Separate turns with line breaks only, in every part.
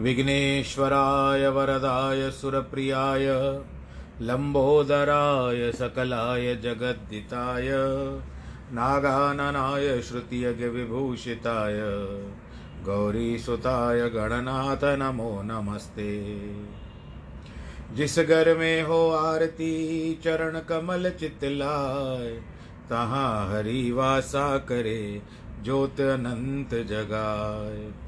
विघ्नेश्वराय वरदाय सुरप्रियाय लम्बोदराय सकलाय जगद्दिताय, नागाननाय श्रुतियज्ञविभूषिताय गौरीसुताय गणनाथ नमो नमस्ते। जिस घर में हो आरती, चरण कमल चितलाय, तहाँ हरि वासा करे ज्योत अनंत जगाए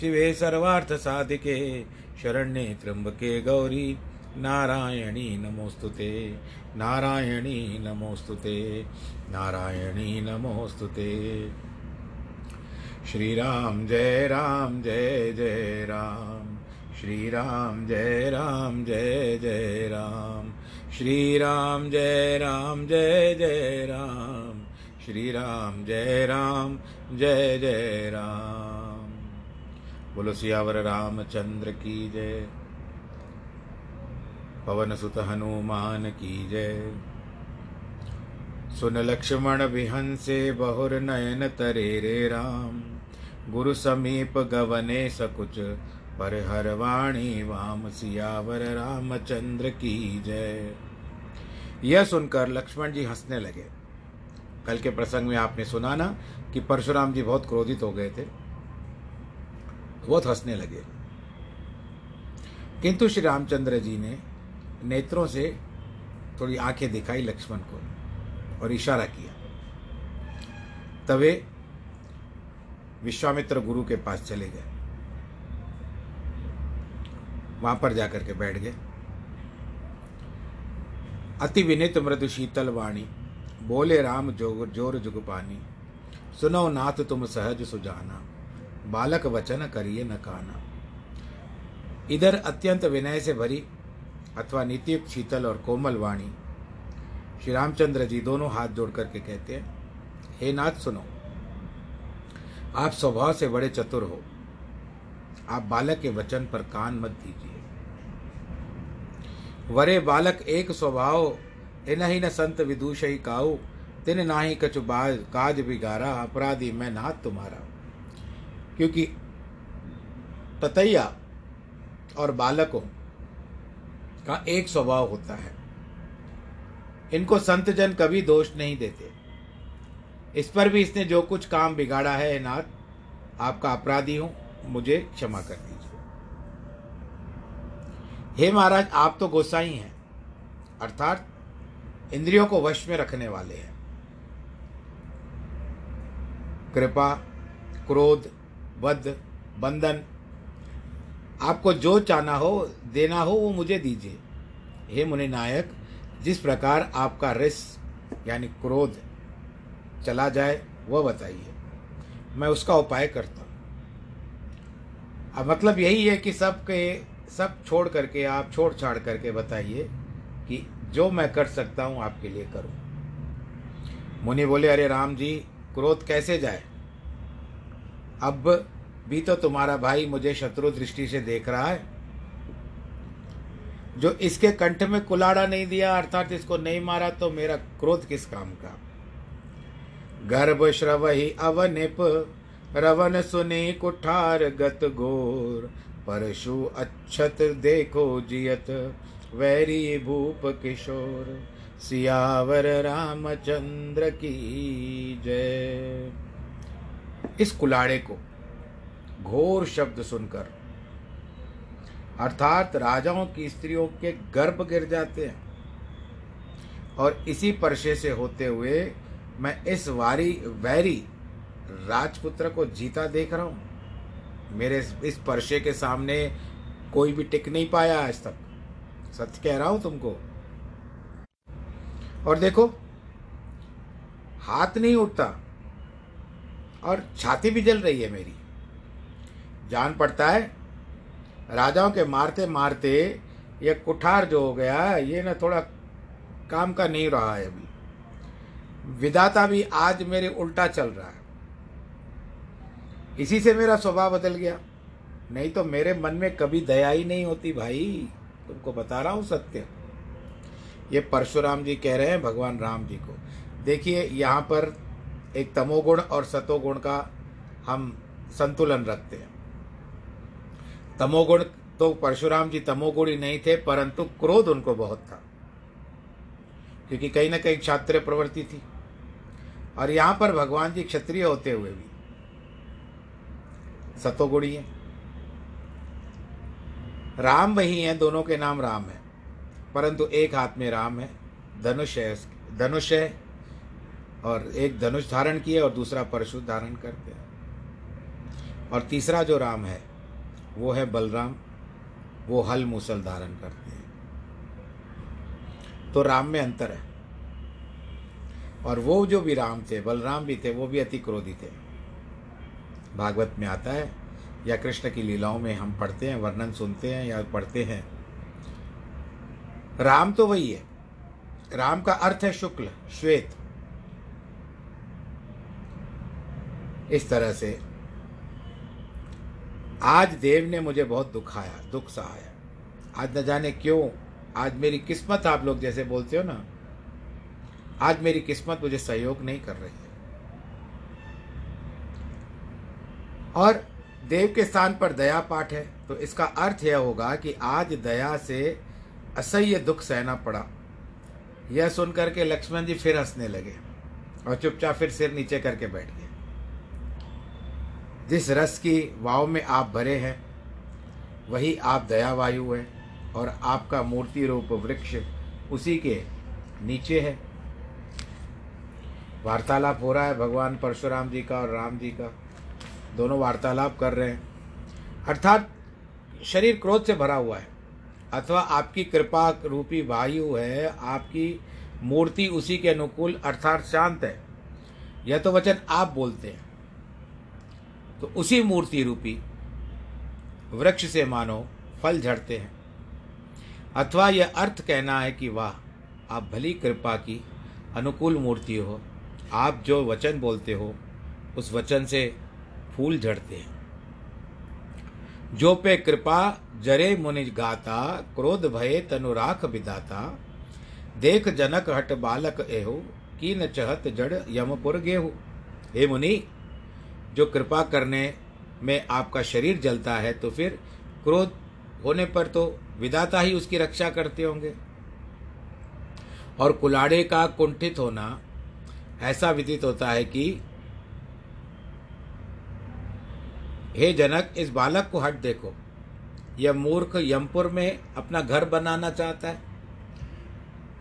शिवे सर्वार्थसाधिके, शरण्ये त्र्यंबके गौरी। नारायणी नमोऽस्तु ते नारायणी नमोऽस्तु ते नारायणी नमोऽस्तु ते श्रीराम, जय राम, जय जय राम। श्रीराम, जय राम, जय जय राम। श्रीराम, जय राम, जय जय राम। श्रीराम, जय राम, जय जय राम। बोलो, सियावर रामचंद्र की जय। पवन सुत हनुमान की जय। सुन लक्ष्मण विहंसे बहुर नयन तरे रे राम। गुरु समीप गवने सकुच पर हर वाणी वाम सियावर रामचंद्र की जय। यह सुनकर लक्ष्मण जी हंसने लगे। कल के प्रसंग में आपने सुना ना कि परशुराम जी बहुत क्रोधित हो गए थे। बहुत हंसने लगे। किंतु श्री रामचंद्र जी ने नेत्रों से थोड़ी आँखें दिखाई लक्ष्मण को और इशारा किया। तवे विश्वामित्र गुरु के पास चले गए। वहाँ पर जाकर के बैठ गए। अति विनित मृदु शीतल वाणी, बोले राम ज़ोर ज़ोर जुग पानी सुनो नाथ तुम सहज सुजाना। बालक वचन करिए न काना इधर अत्यंत विनय से भरी अथवा नित्य शीतल और कोमल वाणी। श्री रामचंद्र जी दोनों हाथ जोड़ करके कहते हैं, हे नाथ सुनो, आप स्वभाव से बड़े चतुर हो। आप बालक के वचन पर कान मत दीजिए। वरे बालक एक स्वभाव इन ही न संत विदूष ही काऊ, तिन ना ही कछु बाज, काज बिगारा, अपराधी मैं नाथ तुम्हारा। क्योंकि ततैया और बालकों का एक स्वभाव होता है। इनको संत जन कभी दोष नहीं देते। इस पर भी इसने जो कुछ काम बिगाड़ा है नाथ आपका अपराधी हूँ, मुझे क्षमा कर दीजिए। हे महाराज, आप तो गोसाई हैं, अर्थात इंद्रियों को वश में रखने वाले हैं। कृपा, क्रोध वध बंधन। आपको जो चाहना हो, देना हो, वो मुझे दीजिए। हे मुनि नायक जिस प्रकार आपका रिस, यानी क्रोध, चला जाए, वह बताइए। मैं उसका उपाय करता हूँ। अब मतलब यही है कि सब के सब छोड़ करके, आप छोड़ छाड़ करके बताइए कि जो मैं कर सकता हूँ, आपके लिए करूँ। मुनि बोले, अरे राम जी, क्रोध कैसे जाए? अब भी तो तुम्हारा भाई मुझे शत्रु दृष्टि से देख रहा है। जो इसके कंठ में कुलाड़ा नहीं दिया, अर्थात इसको नहीं मारा तो मेरा क्रोध किस काम का? गर्भ श्रव ही अवनिप, रवन सुने कुठार गत गोर परशु अच्छत देखो जियत, वैरी भूप किशोर। सियावर रामचंद्र की जय। इस कुलाड़े को घोर शब्द सुनकर, अर्थात राजाओं की स्त्रियों के गर्भ गिर जाते हैं। और इसी परशे से होते हुए मैं इस वारी, वैरी राजपुत्र को जीता देख रहा हूँ। मेरे इस परशे के सामने कोई भी टिक नहीं पाया आज तक। सत्य कह रहा हूँ तुमको। और देखो, हाथ नहीं उठता। और छाती भी जल रही है मेरी। जान पड़ता है, राजाओं के मारते मारते ये कुठार जो हो गया, ये ना थोड़ा काम का नहीं रहा है अभी। विदाता भी आज मेरे उल्टा चल रहा है। इसी से मेरा स्वभाव बदल गया। नहीं तो मेरे मन में कभी दया ही नहीं होती भाई। तुमको बता रहा हूँ सत्य। ये परशुराम जी कह रहे हैं, भगवान राम जी को। देखिए, यहाँ पर एक तमोगुण और सतोगुण का हम संतुलन रखते हैं। तमोगुण तो परशुराम जी तमोगुणी नहीं थे, परंतु क्रोध उनको बहुत था। क्योंकि कहीं ना कहीं क्षात्रिय प्रवृत्ति थी। और यहाँ पर भगवान जी क्षत्रिय होते हुए भी सतोगुणी है। राम वही है, दोनों के नाम राम है। परंतु एक हाथ में राम है, धनुष है धनुष है और एक धनुष धारण किए और दूसरा परशु धारण करते हैं और तीसरा जो राम है, वो है बलराम। वो हल मूसल धारण करते हैं। तो राम में अंतर है। और वो जो भी राम थे, बलराम भी थे, वो भी अति क्रोधी थे। भागवत में आता है, या कृष्ण की लीलाओं में हम पढ़ते हैं, वर्णन सुनते हैं, या पढ़ते हैं। राम तो वही है। राम का अर्थ है शुक्ल, श्वेत। इस तरह से, आज देव ने मुझे बहुत दुखाया दुख सहाया। आज न जाने क्यों, आज मेरी किस्मत आप लोग जैसे बोलते हो ना, आज मेरी किस्मत मुझे सहयोग नहीं कर रही है। और देव के स्थान पर दया पाठ है तो इसका अर्थ यह होगा कि आज दया से असह्य दुख सहना पड़ा। यह सुनकर के लक्ष्मण जी फिर हंसने लगे और चुपचाप फिर सिर नीचे करके बैठ गए। जिस रस की वाव में आप भरे हैं, वही आप दयावायु है और आपका मूर्ति रूप वृक्ष उसी के नीचे है। वार्तालाप हो रहा है भगवान परशुराम जी का और राम जी का। दोनों वार्तालाप कर रहे हैं। अर्थात शरीर क्रोध से भरा हुआ है, अथवा आपकी कृपा रूपी वायु है, आपकी मूर्ति उसी के अनुकूल अर्थात शांत है। यह तो वचन आप बोलते हैं। तो उसी मूर्ति रूपी वृक्ष से मानो फल झड़ते हैं। अथवा यह अर्थ कहना है कि वाह, आप भली कृपा की अनुकूल मूर्ति हो। आप जो वचन बोलते हो, उस वचन से फूल झड़ते हैं। जो पे कृपा जरे मुनि गाता, क्रोध भये तनुराख विदाता देख जनक हट बालक एहो की न चहत जड़ यमपुर गेहू। हे मुनि जो कृपा करने में आपका शरीर जलता है तो फिर क्रोध होने पर तो विदाता ही उसकी रक्षा करते होंगे। और कुलाड़े का कुंठित होना ऐसा विदित होता है कि हे जनक, इस बालक को हट देखो। यह मूर्ख यमपुर में अपना घर बनाना चाहता है।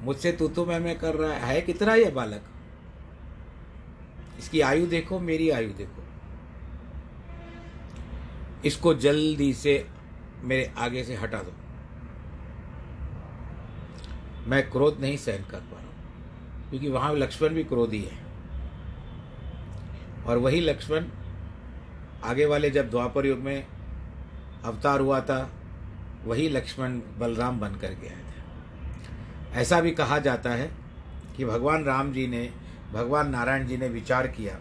मुझसे तू तो मैं मैं कर रहा है कितना यह बालक? इसकी आयु देखो, मेरी आयु देखो। इसको जल्दी से मेरे आगे से हटा दो। मैं क्रोध नहीं सहन कर पा रहा हूँ, क्योंकि वहाँ लक्ष्मण भी क्रोधी है। और वही लक्ष्मण आगे वाले जब द्वापर युग में अवतार हुआ था, वही लक्ष्मण बलराम बनकर गया था। ऐसा भी कहा जाता है कि भगवान राम जी ने, भगवान नारायण जी ने विचार किया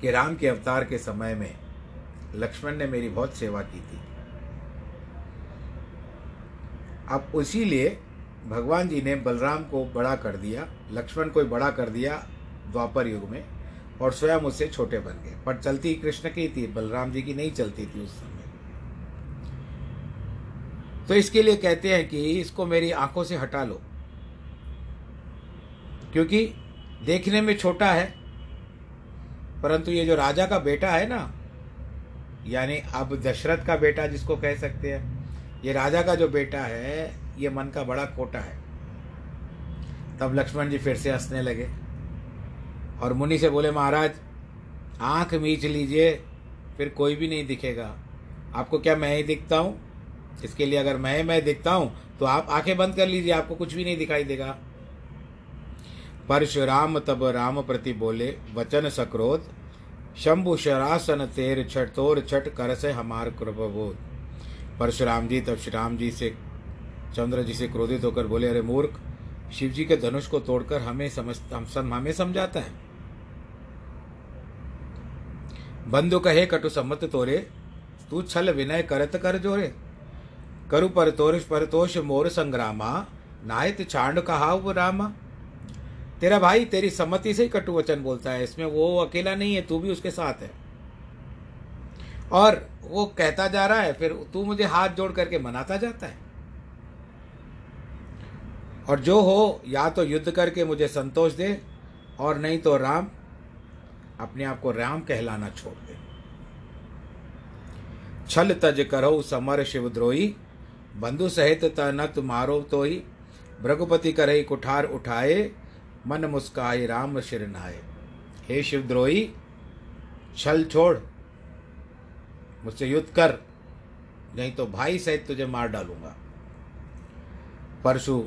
कि राम के अवतार के समय में लक्ष्मण ने मेरी बहुत सेवा की थी। अब उसीलिए भगवान जी ने बलराम को बड़ा कर दिया, लक्ष्मण को बड़ा कर दिया द्वापर युग में और स्वयं उससे छोटे बन गए। पर चलती कृष्ण की थी, बलराम जी की नहीं चलती थी उस समय। तो इसके लिए कहते हैं कि इसको मेरी आँखों से हटा लो, क्योंकि देखने में छोटा है, परंतु ये जो राजा का बेटा है ना यानी अब दशरथ का बेटा जिसको कह सकते हैं, ये राजा का जो बेटा है, ये मन का बड़ा खोटा है। तब लक्ष्मण जी फिर से हंसने लगे और मुनि से बोले, महाराज, आँख मीच लीजिए, फिर कोई भी नहीं दिखेगा। आपको क्या मैं ही दिखता हूँ? इसके लिए अगर मैं मैं दिखता हूँ तो आप आँखें बंद कर लीजिए, आपको कुछ भी नहीं दिखाई देगा। परशुराम तब राम प्रति बोले, वचन सक्रोध शंभु शरासन तेर छठ, तोर छठ कर से हमार कृपबोध परशुराम जी, तब श्री राम जी से, चंद्र जी से क्रोधित होकर बोले, अरे मूर्ख, शिव जी के धनुष को तोड़कर हमें समझ हम हमें समझाता है। बंधु कहे, कटु सम्मत तोरे, तू छल विनय करत कर जोरे। करु पर तोष मोर संग्रामा नाहित छांड कहा रामा। तेरा भाई तेरी सम्मति से ही कटु वचन बोलता है, इसमें वो अकेला नहीं है, तू भी उसके साथ है। और वो कहता जा रहा है, फिर तू मुझे हाथ जोड़ करके मनाता जाता है। और जो हो, या तो युद्ध करके मुझे संतोष दे, और नहीं तो राम, अपने आप को राम कहलाना छोड़ दे। छल तज करो समर शिवद्रोही बंधु सहित तनत मारो तो ही भ्रघुपति करे कुठार उठाए मन मुस्काए, राम शिरनाए हे शिवद्रोही, छल छोड़, मुझसे युद्ध कर, नहीं तो भाई सहित तुझे मार डालूँगा। परशु,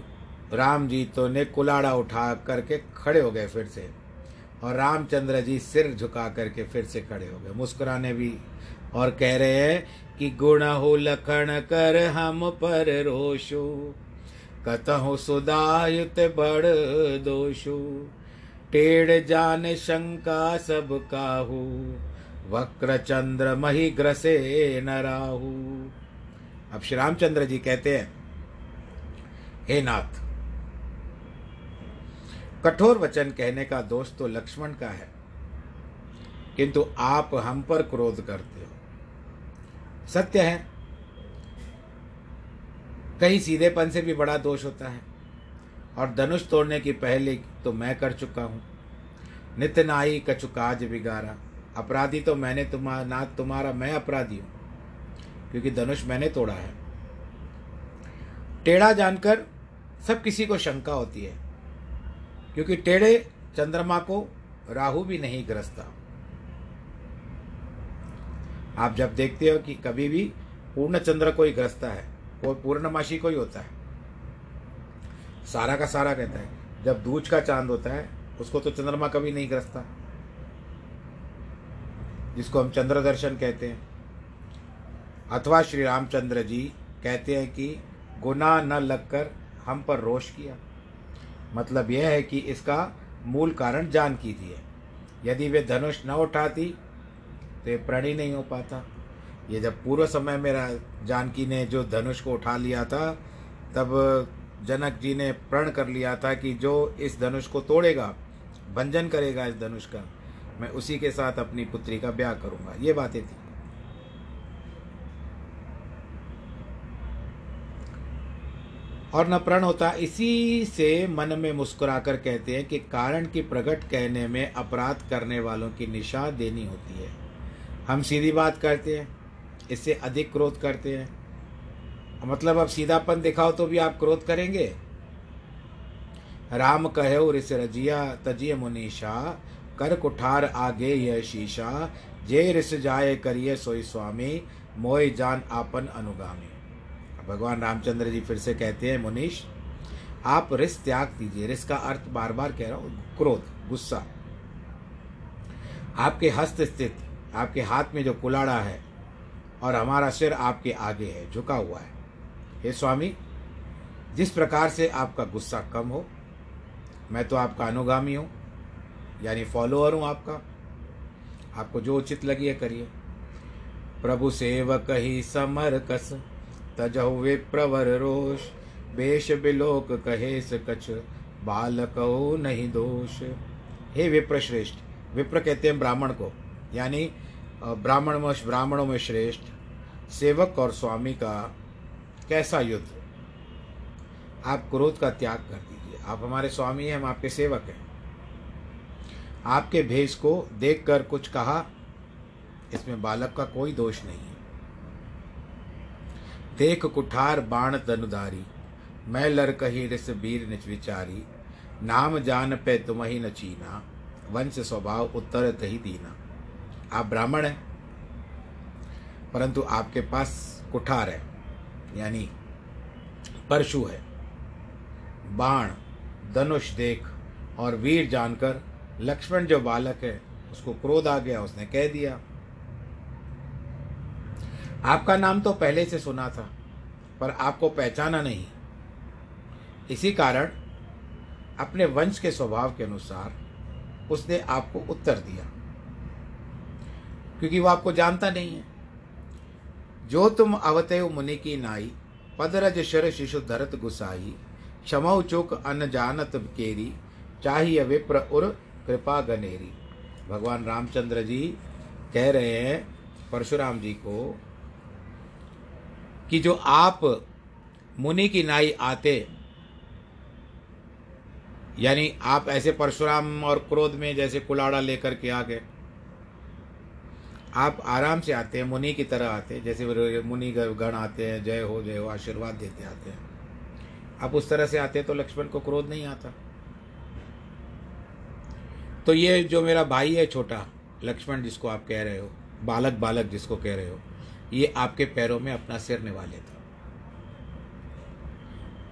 राम जी तो ने कुलाड़ा उठा करके खड़े हो गए फिर से, और रामचंद्र जी सिर झुका करके फिर से खड़े हो गए। मुस्कुराने भी और कह रहे हैं कि गुण हो, लखन कर, हम पर रोशो। कतहु सुदायुत बड़ दोषु, टेढ़ जान शंका सब काहू वक्र चंद्र मही ग्रसे न राहु। अब श्री रामचंद्र जी कहते हैं, हे नाथ, कठोर वचन कहने का दोष तो लक्ष्मण का है, किंतु आप हम पर क्रोध करते हो। सत्य है कहीं सीधेपन से भी बड़ा दोष होता है। और धनुष तोड़ने की पहले तो मैं कर चुका हूँ। नित्य नाई कचुकाज बिगारा। अपराधी तो मैंने तुम्हारा ना तुम्हारा मैं अपराधी हूँ, क्योंकि धनुष मैंने तोड़ा है। टेढ़ा जानकर सब किसी को शंका होती है, क्योंकि टेढ़े चंद्रमा को राहु भी नहीं ग्रसता। आप जब देखते हो कि कभी भी पूर्ण चंद्र को ही ग्रसता है वो पूर्णमाशी को ही होता है। सारा का सारा कहता है। जब दूज का चाँद होता है, उसको तो चंद्रमा कभी नहीं ग्रसता। जिसको हम चंद्र दर्शन कहते हैं। अथवा श्री रामचंद्र जी कहते हैं कि गुना न लगकर हम पर रोष किया। मतलब यह है कि इसका मूल कारण जानकी थी। यदि वे धनुष न उठाती तो ये प्रण नहीं हो पाता। ये जब पूर्व समय में जानकी ने जो धनुष को उठा लिया था, तब जनक जी ने प्रण कर लिया था कि जो इस धनुष को तोड़ेगा, भंजन करेगा इस धनुष का, मैं उसी के साथ अपनी पुत्री का ब्याह करूँगा। ये बातें थी। और न प्रण होता। इसी से मन में मुस्कुराकर कहते हैं कि कारण की प्रकट कहने में अपराध करने वालों की निशा देनी होती है। हम सीधी बात करते हैं। इससे अधिक क्रोध करते हैं। मतलब अब सीधापन दिखाओ तो भी आप क्रोध करेंगे? राम कहो रिस रजिया तजिय मुनीषा, कर कुठार आगे यह शीशा, जे रिस जाए करिए सोई स्वामी, मोय जान आपन अनुगामी। भगवान रामचंद्र जी फिर से कहते हैं, मुनीष, आप रिस त्याग दीजिए। रिस का अर्थ बार बार कह रहा हूँ, क्रोध, गुस्सा। आपके हस्त स्थित, आपके हाथ में जो कुलाड़ा है और हमारा सिर आपके आगे है, झुका हुआ है। हे स्वामी, जिस प्रकार से आपका गुस्सा कम हो, मैं तो आपका अनुगामी हूँ, यानी फॉलोअर हूँ आपका। आपको जो उचित लगी है करिए। प्रभु सेवक ही समर कस तजहु विप्रवर रोष। बेश बिलोक कहेस कछ बालक नहीं दोष। हे विप्र श्रेष्ठ विप्र कहते हैं ब्राह्मण को, यानी ब्राह्मण ब्राह्मणों में श्रेष्ठ, सेवक और स्वामी का कैसा युद्ध? आप क्रोध का त्याग कर दीजिए। आप हमारे स्वामी हैं, हम आपके सेवक हैं। आपके भेष को देखकर कुछ कहा, इसमें बालक का कोई दोष नहीं है। देख कुठार बाण तनुधारी मैं लर कही रिस बीर निच विचारी, नाम जान पे तुम ही न चीना, वंश स्वभाव उत्तर तही दीना। आप ब्राह्मण हैं, परंतु आपके पास कुठार है, यानी परशु है। बाण, धनुष देख और वीर जानकर लक्ष्मण जो बालक है, उसको क्रोध आ गया, उसने कह दिया। आपका नाम तो पहले से सुना था, पर आपको पहचाना नहीं। इसी कारण अपने वंश के स्वभाव के अनुसार उसने आपको उत्तर दिया। क्योंकि वो आपको जानता नहीं है। जो तुम अवते मुनि की नाई, पदरज शर शिशु धरत गुसाई क्षमऊ चुक अन जानत केरी चाहिए विप्र उर कृपा गनेरी। भगवान रामचंद्र जी कह रहे हैं, परशुराम जी को, कि जो आप मुनि की नाई आते, यानी आप ऐसे परशुराम और क्रोध में जैसे कुलाड़ा लेकर के आ गए आप आराम से आते हैं, मुनि की तरह आते हैं, जैसे मुनि गण आते हैं, जय हो जय हो, आशीर्वाद देते आते हैं। आप उस तरह से आते हैं तो लक्ष्मण को क्रोध नहीं आता। तो ये जो मेरा भाई है छोटा, लक्ष्मण जिसको आप कह रहे हो, बालक बालक जिसको कह रहे हो, ये आपके पैरों में अपना सिर निभा लेता।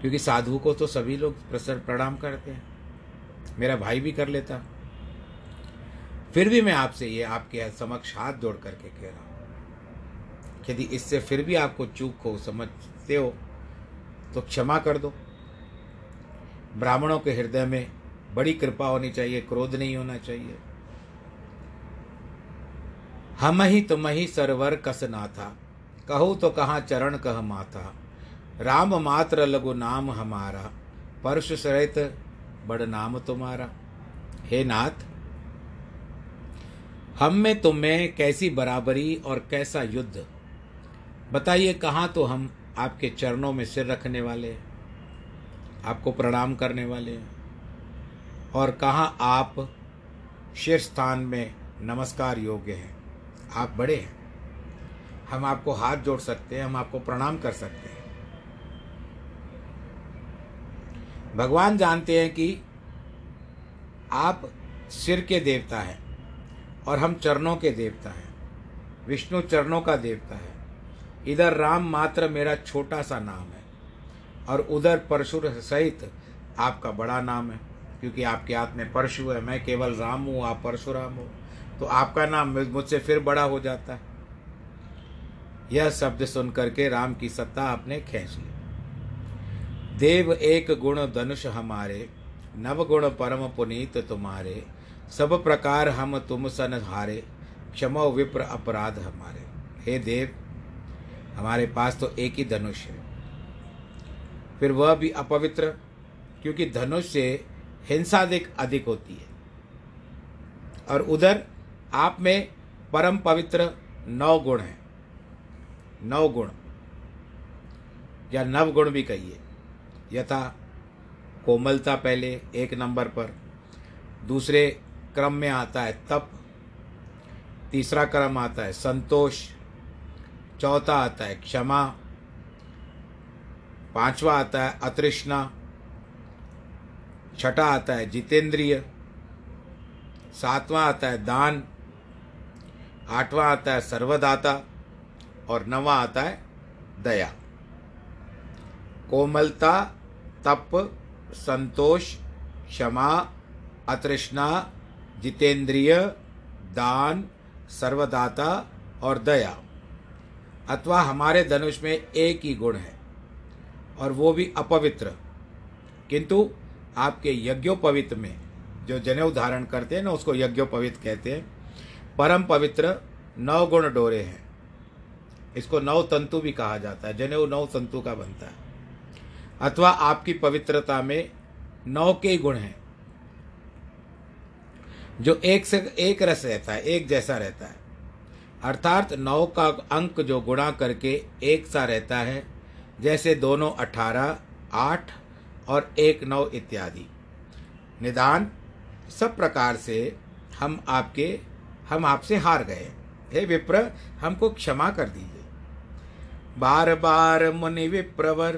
क्योंकि साधु को तो सभी लोग प्रसर प्रणाम करते हैं। मेरा भाई भी कर लेता। फिर भी मैं आपसे ये आपके समक्ष हाथ जोड़ करके कह रहा हूँ यदि इससे फिर भी आपको चूक हो, समझते हो तो क्षमा कर दो। ब्राह्मणों के हृदय में बड़ी कृपा होनी चाहिए, क्रोध नहीं होना चाहिए। हम ही तुम ही सरवर कस ना था कहो तो कहाँ चरण कह माथा। राम मात्र लघु नाम हमारा, परश सहित बड़ नाम तुम्हारा। हे नाथ हम में तुम में कैसी बराबरी और कैसा युद्ध? बताइए, कहाँ तो हम आपके चरणों में सिर रखने वाले, आपको प्रणाम करने वाले, और कहाँ आप शीर्ष स्थान में नमस्कार योग्य हैं? आप बड़े हैं। हम आपको हाथ जोड़ सकते हैं, हम आपको प्रणाम कर सकते हैं। भगवान जानते हैं कि आप सिर के देवता हैं। और हम चरणों के देवता हैं। विष्णु चरणों का देवता है। इधर राम मात्र मेरा छोटा सा नाम है और उधर परशुर सहित आपका बड़ा नाम है, क्योंकि आपके हाथ में परशु है। मैं केवल राम हूँ, आप परशुराम हो। तो आपका नाम मुझसे फिर बड़ा हो जाता है। यह शब्द सुन करके राम की सत्ता आपने खींच ली। देव एक गुण धनुष हमारे, नव गुण परम पुनीत तुम्हारे सब प्रकार हम तुम सन हारे, क्षमो विप्र अपराध हमारे। हे देव, हमारे पास तो एक ही धनुष है। फिर वह भी अपवित्र, क्योंकि धनुष से हिंसा अधिक अधिक होती है। और उधर आप में परम पवित्र नौ गुण है। नौ गुण, या नव गुण भी कहिए। यथा कोमलता पहले एक नंबर पर, दूसरे क्रम में आता है, तप। तीसरा क्रम आता है, संतोष। चौथा आता है, क्षमा। पांचवा आता है, अतृष्णा। छठा आता है, जितेंद्रिय। सातवां आता है, दान। आठवां आता है, सर्वदाता। और नवा आता है, दया। कोमलता, तप, संतोष, क्षमा, अतृष्णा जितेंद्रिय, दान, सर्वदाता और दया। अथवा हमारे धनुष में एक ही गुण है, और वो भी अपवित्र। किंतु आपके यज्ञोपवित में, जो जनेऊ धारण करते हैं ना, उसको यज्ञोपवित कहते हैं। परम पवित्र नौ गुण डोरे हैं। इसको नौ तंतु भी कहा जाता है, जनेऊ नौ तंतु का बनता है। अथवा आपकी पवित्रता में नौ के गुण हैं। जो एक से, एक रस रहता है, एक जैसा रहता है। अर्थात नौ का अंक जो गुणा करके एक सा रहता है, जैसे दोनों अठारह, आठ और एक नौ इत्यादि। निदान, सब प्रकार से हम आपके, हम आपसे हार गए। हे विप्र, हमको क्षमा कर दीजिए। बार बार मुनि विप्रवर,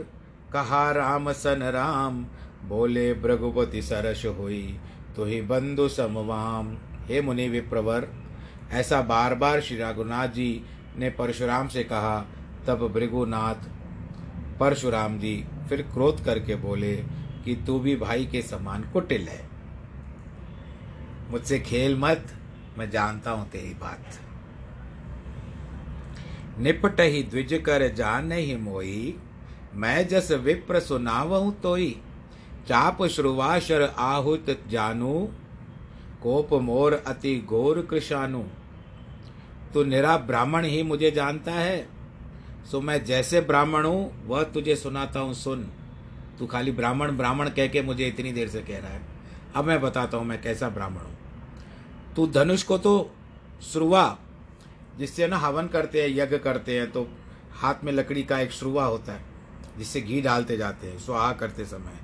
कहा राम सन राम, बोले भृगुपति सरस हुई तो ही बंधु समवाम। हे मुनि विप्रवर, ऐसा बार बार श्री रघुनाथ जी ने परशुराम से कहा, तब भृगुनाथ परशुराम जी फिर क्रोध करके बोले कि तू भी भाई के समान कुटिल है। मुझसे खेल मत, मैं जानता हूँ तेरी बात। निपट ही द्विज कर जान ही मोई, मैं जस विप्र सुनावहु तोई। चाप श्रुवाशर आहुत जानू, कोप मोर अति घोर कृषाणु तू निरा ब्राह्मण ही मुझे जानता है, सो मैं जैसे ब्राह्मण हूँ, वह तुझे सुनाता हूँ, सुन। तू खाली ब्राह्मण ब्राह्मण कह के मुझे इतनी देर से कह रहा है। अब मैं बताता हूँ मैं कैसा ब्राह्मण हूँ। तू धनुष को तो श्रुवा, जिससे ना हवन करते हैं, यज्ञ करते हैं तो हाथ में लकड़ी का एक श्रुवा होता है, जिससे घी डालते जाते हैं स्वाहा करते समय।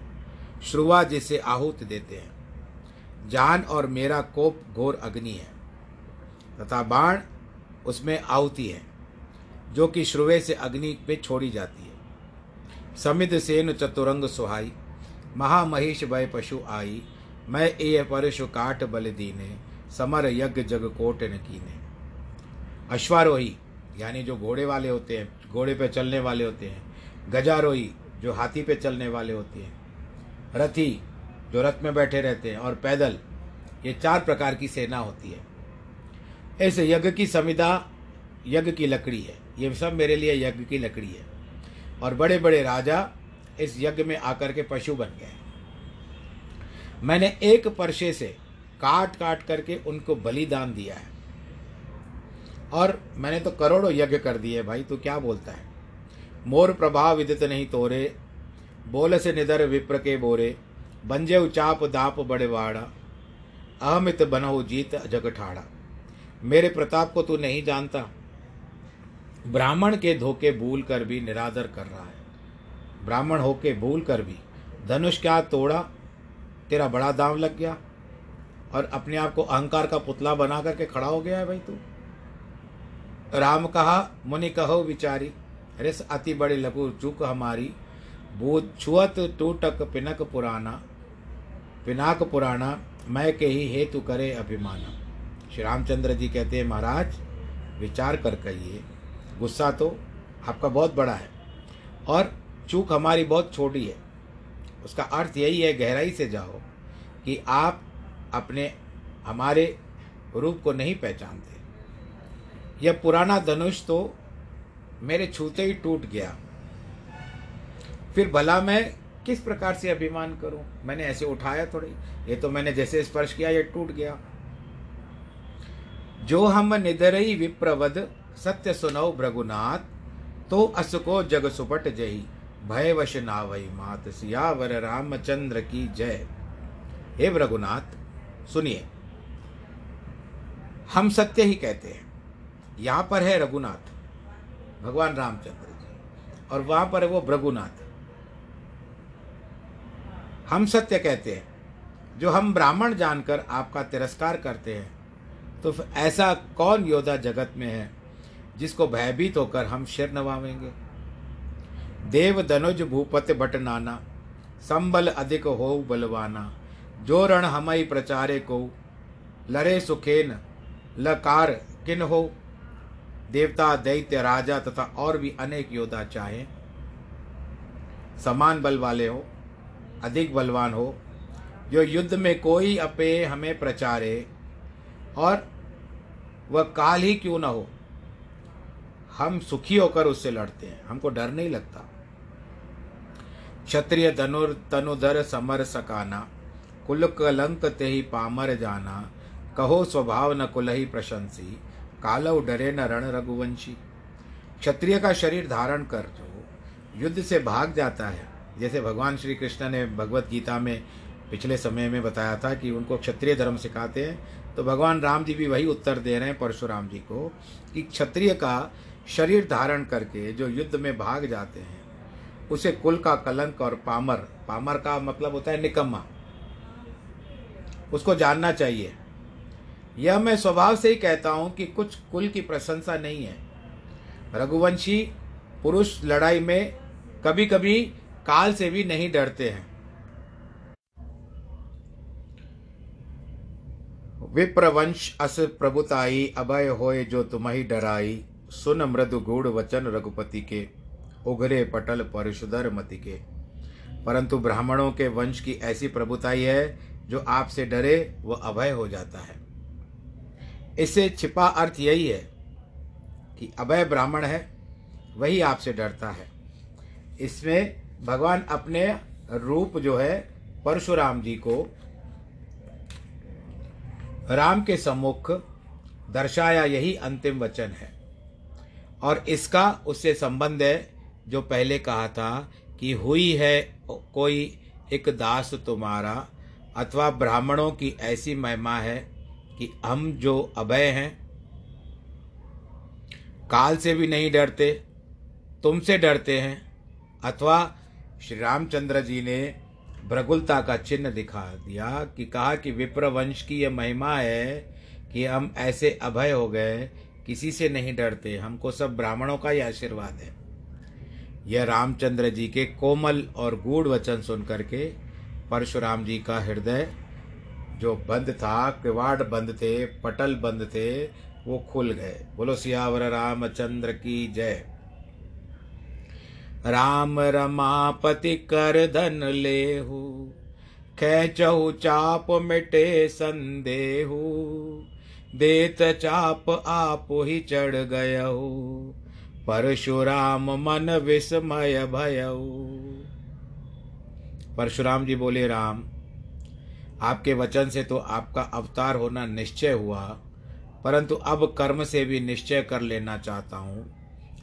श्रुवा जिसे आहूत देते हैं। जान और मेरा कोप घोर अग्नि है, तथा बाण उसमें आहुति है, जो कि श्रुवे से अग्नि पे छोड़ी जाती है। समित सेन चतुरंग सुहाई महामहिष भय पशु आई, मैं ए परशु काट बल दीने, समर यज्ञ जग कोट न कीने। अश्वारोही, यानी जो घोड़े वाले होते हैं, घोड़े पे चलने वाले होते हैं, गजारोही, जो हाथी पे चलने वाले होते हैं रथी जो रथ में बैठे रहते हैं और पैदल, ये चार प्रकार की सेना होती है। इस यज्ञ की संविदा यज्ञ की लकड़ी है। ये सब मेरे लिए यज्ञ की लकड़ी है। और बड़े बड़े राजा इस यज्ञ में आकर के पशु बन गए। मैंने एक परशे से काट काट करके उनको बलिदान दिया है। और मैंने तो करोड़ों यज्ञ कर दिए भाई, तू क्या बोलता है? मोर प्रभाव विदित नहीं तोरे बोल से निधर विप्र के बोरे बंजे उचाप दाप बड़े वाड़ा, अहमित बनहु जीत जग ठाड़ा। मेरे प्रताप को तू नहीं जानता, ब्राह्मण के धोखे भूल कर भी निरादर कर रहा है। ब्राह्मण होके भूल कर भी, धनुष क्या तोड़ा, तेरा बड़ा दाम लग गया, और अपने आप को अहंकार का पुतला बना करके खड़ा हो गया है भाई तू। राम कहा, मुनि कहो विचारी, अरे अति बड़े लघु चूक हमारी बूत छुअत, टूटक, पिनक पुराना, पिनाक पुराना मैं के ही हेतु करे अभिमाना। श्री रामचंद्र जी कहते हैं, महाराज, विचार कर कहिए। गुस्सा तो आपका बहुत बड़ा है और चूक हमारी बहुत छोटी है। उसका अर्थ यही है, गहराई से जाओ कि आप अपने, हमारे रूप को नहीं पहचानते। यह पुराना धनुष तो मेरे छूते ही टूट गया। फिर भला मैं किस प्रकार से अभिमान करूँ? मैंने ऐसे उठाया थोड़ी। ये तो मैंने जैसे स्पर्श किया, ये टूट गया। जो हम निदरई विप्रवद, सत्य सुनौ भृगुनाथ तो असको जग सुपट जही भयवश नावई मात सियावर रामचंद्र की जय। हे भृगुनाथ, सुनिए। हम सत्य ही कहते हैं। यहाँ पर है रघुनाथ, भगवान रामचंद्र जी, और वहाँ पर है वो भृगुनाथ। हम सत्य कहते हैं। जो हम ब्राह्मण जानकर आपका तिरस्कार करते हैं तो ऐसा कौन योद्धा जगत में है जिसको भयभीत होकर हम शिर नवावेंगे? देव धनुज भूपत भट नाना, संबल अधिक हो बलवाना, जो रण हमई प्रचारे को, लरे सुखेन, लकार किन हो? देवता, दैत्य, राजा तथा और भी अनेक योद्धा चाहे, समान बल वाले हो अधिक बलवान हो, जो युद्ध में कोई अपे हमें प्रचारे और वह काल ही क्यों ना हो। हम सुखी होकर उससे लड़ते हैं, हमको डर नहीं लगता। क्षत्रिय धनुर तनुधर समर सकाना कुल कलंक ते ही पामर जाना, कहो स्वभाव न कुल ही प्रशंसी कालव डरे न रण रघुवंशी। क्षत्रिय का शरीर धारण कर जो युद्ध से भाग जाता है जैसे भगवान श्री कृष्ण ने भगवत गीता में पिछले समय में बताया था कि उनको क्षत्रिय धर्म सिखाते हैं तो भगवान राम जी भी वही उत्तर दे रहे हैं परशुराम जी को कि क्षत्रिय का शरीर धारण करके जो युद्ध में भाग जाते हैं, उसे कुल का कलंक और पामर पामर का मतलब होता है निकम्मा, उसको जानना चाहिए। यह मैं स्वभाव से ही कहता हूँ कि कुछ कुल की प्रशंसा नहीं है। रघुवंशी, पुरुष लड़ाई में कभी कभी काल से भी नहीं डरते हैं। विप्रवंश अस प्रभुताई, अभय होए जो तुम्ही डराई। सुन मृदु गूढ़ वचन रघुपति के, उघरे पटल परशुधर मति के। परंतु ब्राह्मणों के वंश की ऐसी प्रभुताई है, जो आपसे डरे, वह अभय हो जाता है। इससे छिपा अर्थ यही है कि अभय ब्राह्मण है, वही आपसे डरता है। इसमें भगवान अपने रूप जो है परशुराम जी को राम के सम्मुख दर्शाया यही अंतिम वचन है। और इसका उससे संबंध है जो पहले कहा था कि हुई है कोई एक दास तुम्हारा अथवा ब्राह्मणों की ऐसी महिमा है कि हम जो अभय हैं, काल से भी नहीं डरते, तुमसे डरते हैं, अथवा श्री रामचंद्र जी ने भ्रगुलता का चिन्ह दिखा दिया कि कहा कि विप्र वंश की यह महिमा है कि हम ऐसे अभय हो गए, किसी से नहीं डरते, हमको सब ब्राह्मणों का ही आशीर्वाद है। यह रामचंद्र जी के कोमल और गूढ़ वचन सुन करके परशुराम जी का हृदय जो बंद था, किवाड़ बंद थे, पटल बंद थे, वो खुल गए। बोलो सियावर रामचंद्र की जय। राम रमापति कर धन लेहु खेचहु चाप मिटे संदेहु, देत चाप आप ही चढ़ गयहु, परशुराम मन विस्मय भयऊ परशुराम जी बोले, राम, आपके वचन से तो आपका अवतार होना निश्चय हुआ, परंतु अब कर्म से भी निश्चय कर लेना चाहता हूँ।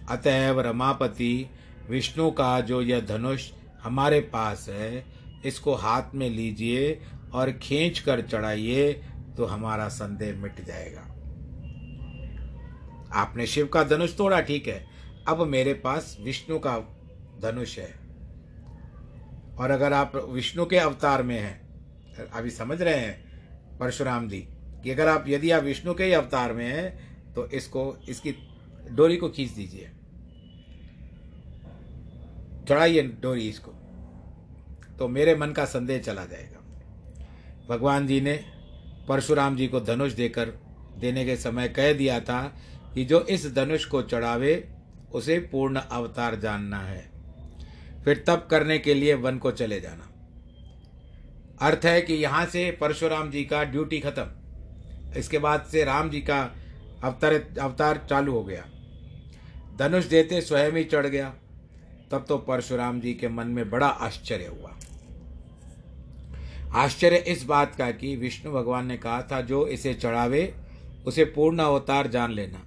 अतएव रमापति विष्णु का जो यह धनुष हमारे पास है, इसको हाथ में लीजिए और खींच कर चढ़ाइए तो हमारा संदेह मिट जाएगा। आपने शिव का धनुष तोड़ा, ठीक है। अब मेरे पास विष्णु का धनुष है। और अगर आप विष्णु के अवतार में हैं, अभी समझ रहे हैं परशुराम जी, कि अगर आप, यदि आप विष्णु के ही अवतार में हैं तो इसको, इसकी डोरी को खींच दीजिए। चढ़ाइए डोरी इसको तो मेरे मन का संदेह चला जाएगा। भगवान जी ने परशुराम जी को धनुष देकर देने के समय कह दिया था कि जो इस धनुष को चढ़ावे, उसे पूर्ण अवतार जानना है। फिर तप करने के लिए वन को चले जाना। अर्थ है कि यहाँ से परशुराम जी का ड्यूटी खत्म। इसके बाद से राम जी का अवतार अवतार चालू हो गया। धनुष देते स्वयं ही चढ़ गया। तब तो परशुराम जी के मन में बड़ा आश्चर्य हुआ। आश्चर्य इस बात का कि विष्णु भगवान ने कहा था, जो इसे चढ़ावे, उसे पूर्ण अवतार जान लेना।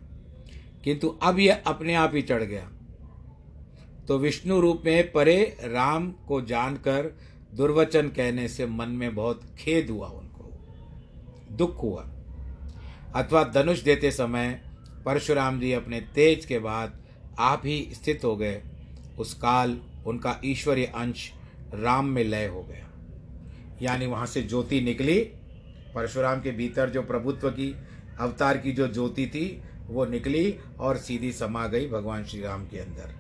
किंतु अब यह अपने आप ही चढ़ गया। तो विष्णु रूप में परे राम को जानकर दुर्वचन कहने से मन में बहुत खेद हुआ उनको। दुख हुआ। अथवा धनुष देते समय परशुराम जी अपने तेज के बाद आप ही स्थित हो गए। उस काल उनका ईश्वरीय अंश राम में लय हो गया। यानी वहाँ से ज्योति निकली, परशुराम के भीतर जो प्रभुत्व की, अवतार की जो ज्योति थी, वो निकली और सीधी समा गई भगवान श्री राम के अंदर।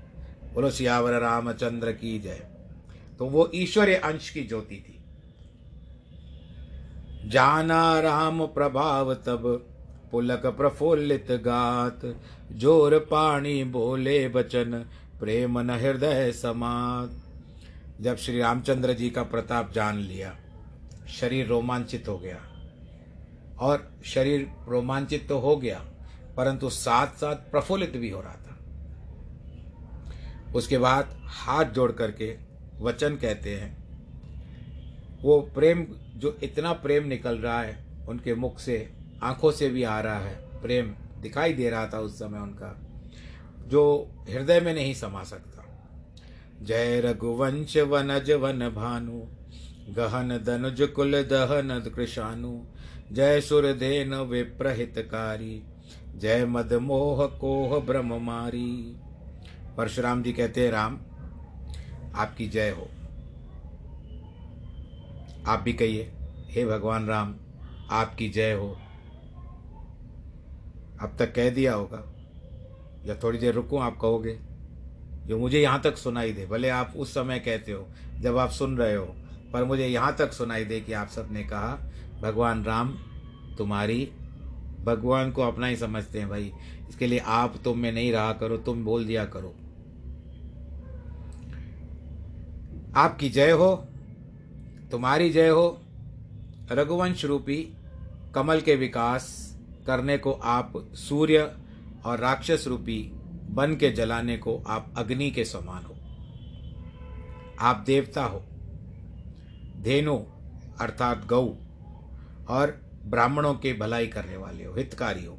बोलो, सियावर रामचंद्र की जय। तो वो ईश्वरीय अंश की ज्योति थी। जाना राम प्रभाव तब, पुलक प्रफुल्लित गात, ज़ोर पाणी बोले बचन प्रेम न हृदय समात जब श्री रामचंद्र जी का प्रताप जान लिया, शरीर रोमांचित हो गया। और शरीर रोमांचित तो हो गया, परंतु साथ साथ प्रफुल्लित भी हो रहा था। उसके बाद हाथ जोड़ करके वचन कहते हैं, वो प्रेम, जो इतना प्रेम निकल रहा है, उनके मुख से, आँखों से भी आ रहा है, प्रेम दिखाई दे रहा था उस समय उनका। जो हृदय में नहीं समा सकता। जय रघुवंश वनज वन भानु, गहन दनुज कुल दहन कृषानु, जय सुर सुरधेन विप्रहितकारी, जय मद मोह कोह ब्रह्म मारी। परशुराम जी कहते हैं, राम, आपकी जय हो। आप भी कहिए, हे भगवान राम, आपकी जय हो। अब तक कह दिया होगा। या थोड़ी देर रुकूं, आप कहोगे। जो मुझे यहाँ तक सुनाई दे, भले आप उस समय कहते हो, जब आप सुन रहे हो, पर मुझे यहाँ तक सुनाई दे कि आप सबने कहा, भगवान राम, तुम्हारी, भगवान को अपना ही समझते हैं भाई। इसके लिए आप तुम में नहीं रहा करो, तुम बोल दिया करो। आपकी जय हो, तुम्हारी जय हो, रघुवंश रूपी कमल के विकास करने को आप सूर्य और राक्षस रूपी बन के जलाने को आप अग्नि के समान हो। आप देवता हो, धेनु अर्थात गौ और ब्राह्मणों के भलाई करने वाले हो, हितकारी हो।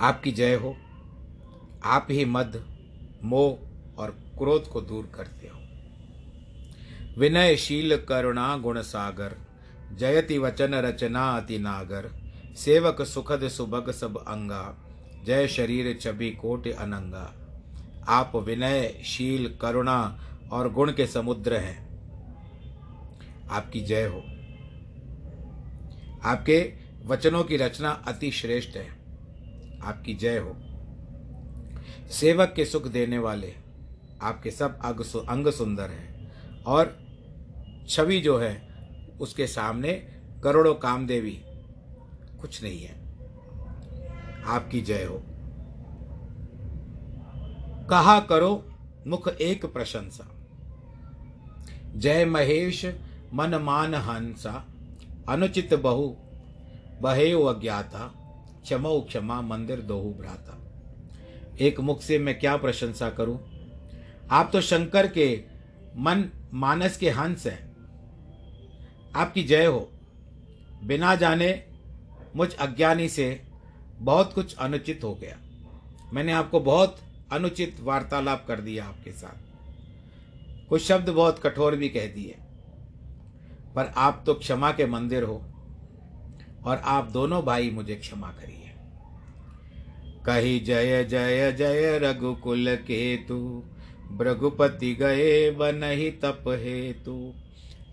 आपकी जय हो, आप ही मद, मोह और क्रोध को दूर करते हो। विनयशील करुणा गुण सागर जयति वचन रचना अति नागर सेवक सुखद सुभग सब अंगा, जय शरीर छवि कोट अनंगा। आप विनय, शील, करुणा और गुण के समुद्र हैं। आपकी जय हो। आपके वचनों की रचना अति श्रेष्ठ है। आपकी जय हो। सेवक के सुख देने वाले, आपके सब अंग अंग सुंदर हैं और छवि जो है, उसके सामने करोड़ों कामदेवी कुछ नहीं है। आपकी जय हो। कहा करो मुख एक प्रशंसा। जय महेश मन मान हंसा। अनुचित बहु बहे अज्ञाता। क्षमो क्षमा मंदिर दोहु भ्राता। एक मुख से मैं क्या प्रशंसा करूँ? आप तो शंकर के मन मानस के हंस हैं। आपकी जय हो। बिना जाने मुझ अज्ञानी से बहुत कुछ अनुचित हो गया। मैंने आपको बहुत अनुचित वार्तालाप कर दिया आपके साथ। कुछ शब्द बहुत कठोर भी कह दिए। पर आप तो क्षमा के मंदिर हो और आप दोनों भाई मुझे क्षमा करिए। कही जय जय जय रघुकुल केतु, भृगुपति गए बन ही तप हेतु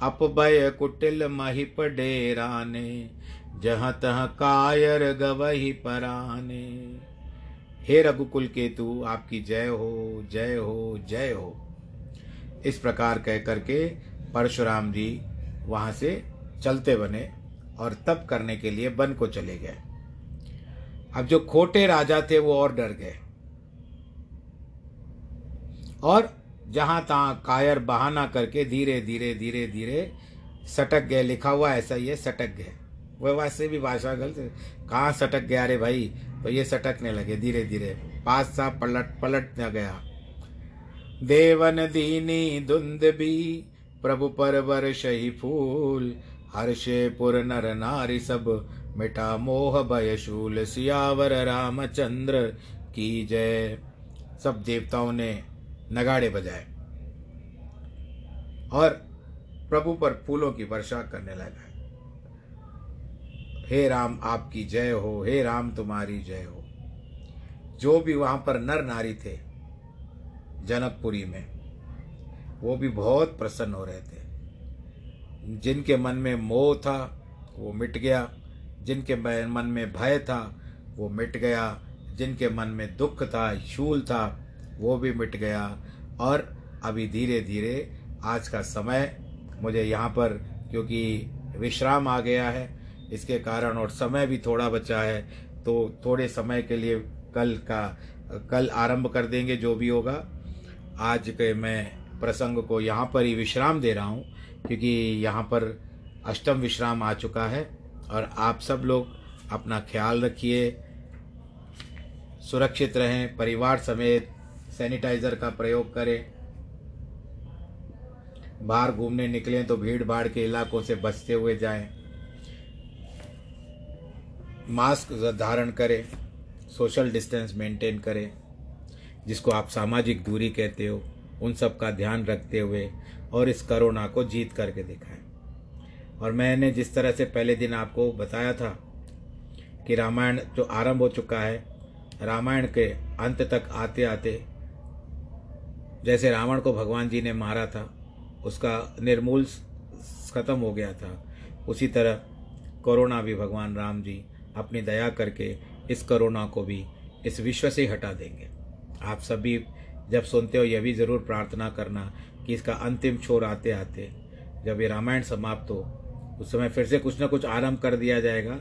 अपभय कुटिल महिप डेराने जहाँ तह कायर गवही पराने। हे रघुकुल केतु, आपकी जय हो जय हो जय हो। इस प्रकार कह करके परशुराम जी वहाँ से चलते बने और तप करने के लिए वन को चले गए। अब जो खोटे राजा थे वो और डर गए। और जहाँ तहां कायर बहाना करके धीरे धीरे धीरे धीरे सटक गए, लिखा हुआ ऐसा ही है, सटक गए। वह वैसे भी भाषा गलत कहाँ सटक गया अरे भाई? तो ये सटकने लगे धीरे धीरे। पास सा पलट पलट न गया। देवन दीनी धुंध भी, प्रभु पर वर्ष ही फूल। हर्षे पुर नर नारी सब मिठा मोह भयशूल सियावर रामचंद्र की जय। सब देवताओं ने नगाड़े बजाए। और प्रभु पर फूलों की वर्षा करने लगा। हे राम, आपकी जय हो। हे राम, तुम्हारी जय हो। जो भी वहाँ पर नर नारी थे, जनकपुरी में, वो भी बहुत प्रसन्न हो रहे थे। जिनके मन में मोह था, वो मिट गया। जिनके मन में भय था, वो मिट गया। जिनके मन में दुख था, शूल था, वो भी मिट गया। और अभी धीरे धीरे आज का समय मुझे यहाँ पर, क्योंकि विश्राम आ गया है इसके कारण और समय भी थोड़ा बचा है तो थोड़े समय के लिए कल का, कल आरंभ कर देंगे जो भी होगा। आज के मैं प्रसंग को यहाँ पर ही विश्राम दे रहा हूँ, क्योंकि यहाँ पर अष्टम विश्राम आ चुका है और आप सब लोग अपना ख्याल रखिए, सुरक्षित रहें, परिवार समेत सैनिटाइज़र का प्रयोग करें। बाहर घूमने निकलें तो भीड़ भाड़ के इलाकों से बचते हुए जाएँ। मास्क धारण करें, सोशल डिस्टेंस मेंटेन करें, जिसको आप सामाजिक दूरी कहते हो, उन सब का ध्यान रखते हुए और इस करोना को जीत करके दिखाएँ। और मैंने जिस तरह से पहले दिन आपको बताया था कि रामायण जो आरंभ हो चुका है, रामायण के अंत तक आते आते, जैसे रावण को भगवान जी ने मारा था, उसका निर्मूल खत्म हो गया था, उसी तरह कोरोना भी भगवान राम जी अपनी दया करके इस कोरोना को भी इस विश्व से हटा देंगे। आप सभी जब सुनते हो, यह भी ज़रूर प्रार्थना करना कि इसका अंतिम छोर आते आते जब ये रामायण समाप्त हो, उस समय फिर से कुछ ना कुछ आरंभ कर दिया जाएगा।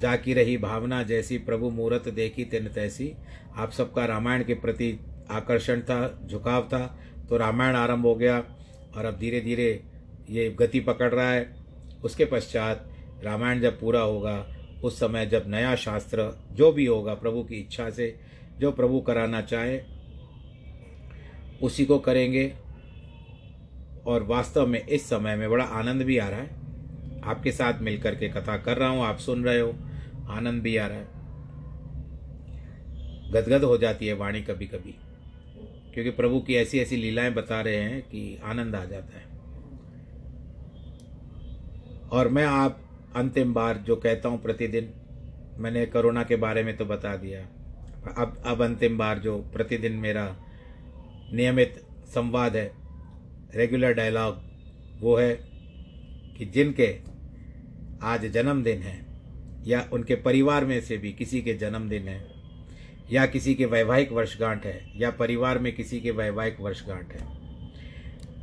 जाकी रही भावना, जैसी प्रभु मूर्त देखी तिन तैसी। आप सबका रामायण के प्रति आकर्षण था, झुकाव था तो रामायण आरंभ हो गया और अब धीरे धीरे ये गति पकड़ रहा है। उसके पश्चात रामायण जब पूरा होगा उस समय जब नया शास्त्र, जो भी होगा प्रभु की इच्छा से, जो प्रभु कराना चाहे, उसी को करेंगे। और वास्तव में इस समय में बड़ा आनंद भी आ रहा है। आपके साथ मिलकर के कथा कर रहा हूँ, आप सुन रहे हो, आनंद भी आ रहा है। गदगद हो जाती है वाणी कभी कभी क्योंकि प्रभु की ऐसी ऐसी लीलाएँ बता रहे हैं कि आनंद आ जाता है। और मैं आप अंतिम बार जो कहता हूँ प्रतिदिन, मैंने कोरोना के बारे में तो बता दिया। अब अब अंतिम बार जो प्रतिदिन मेरा नियमित संवाद है रेगुलर डायलॉग वो है कि जिनके आज जन्मदिन है, या उनके परिवार में से भी किसी के जन्मदिन है, या किसी के वैवाहिक वर्षगांठ है, या परिवार में किसी के वैवाहिक वर्षगांठ है।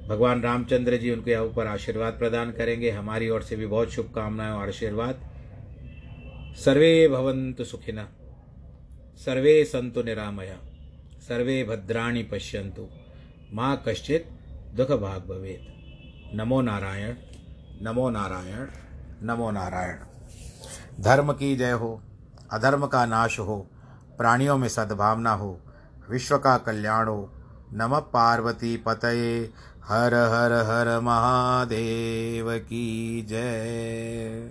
भगवान रामचंद्र जी उनके ऊपर आशीर्वाद प्रदान करेंगे। हमारी ओर से भी बहुत शुभकामनाएँ और आशीर्वाद। सर्वे भवंतु सुखिना, सर्वे संतु निरामया, सर्वे भद्राणी पश्यंतु माँ कश्चित दुख भाग भवेद नमो नारायण नमो नारायण नमो नारायण। धर्म की जय हो, अधर्म का नाश हो, प्राणियों में सद्भावना हो, विश्व का कल्याण हो। नम पार्वती पतये। हर हर हर महादेव की जय।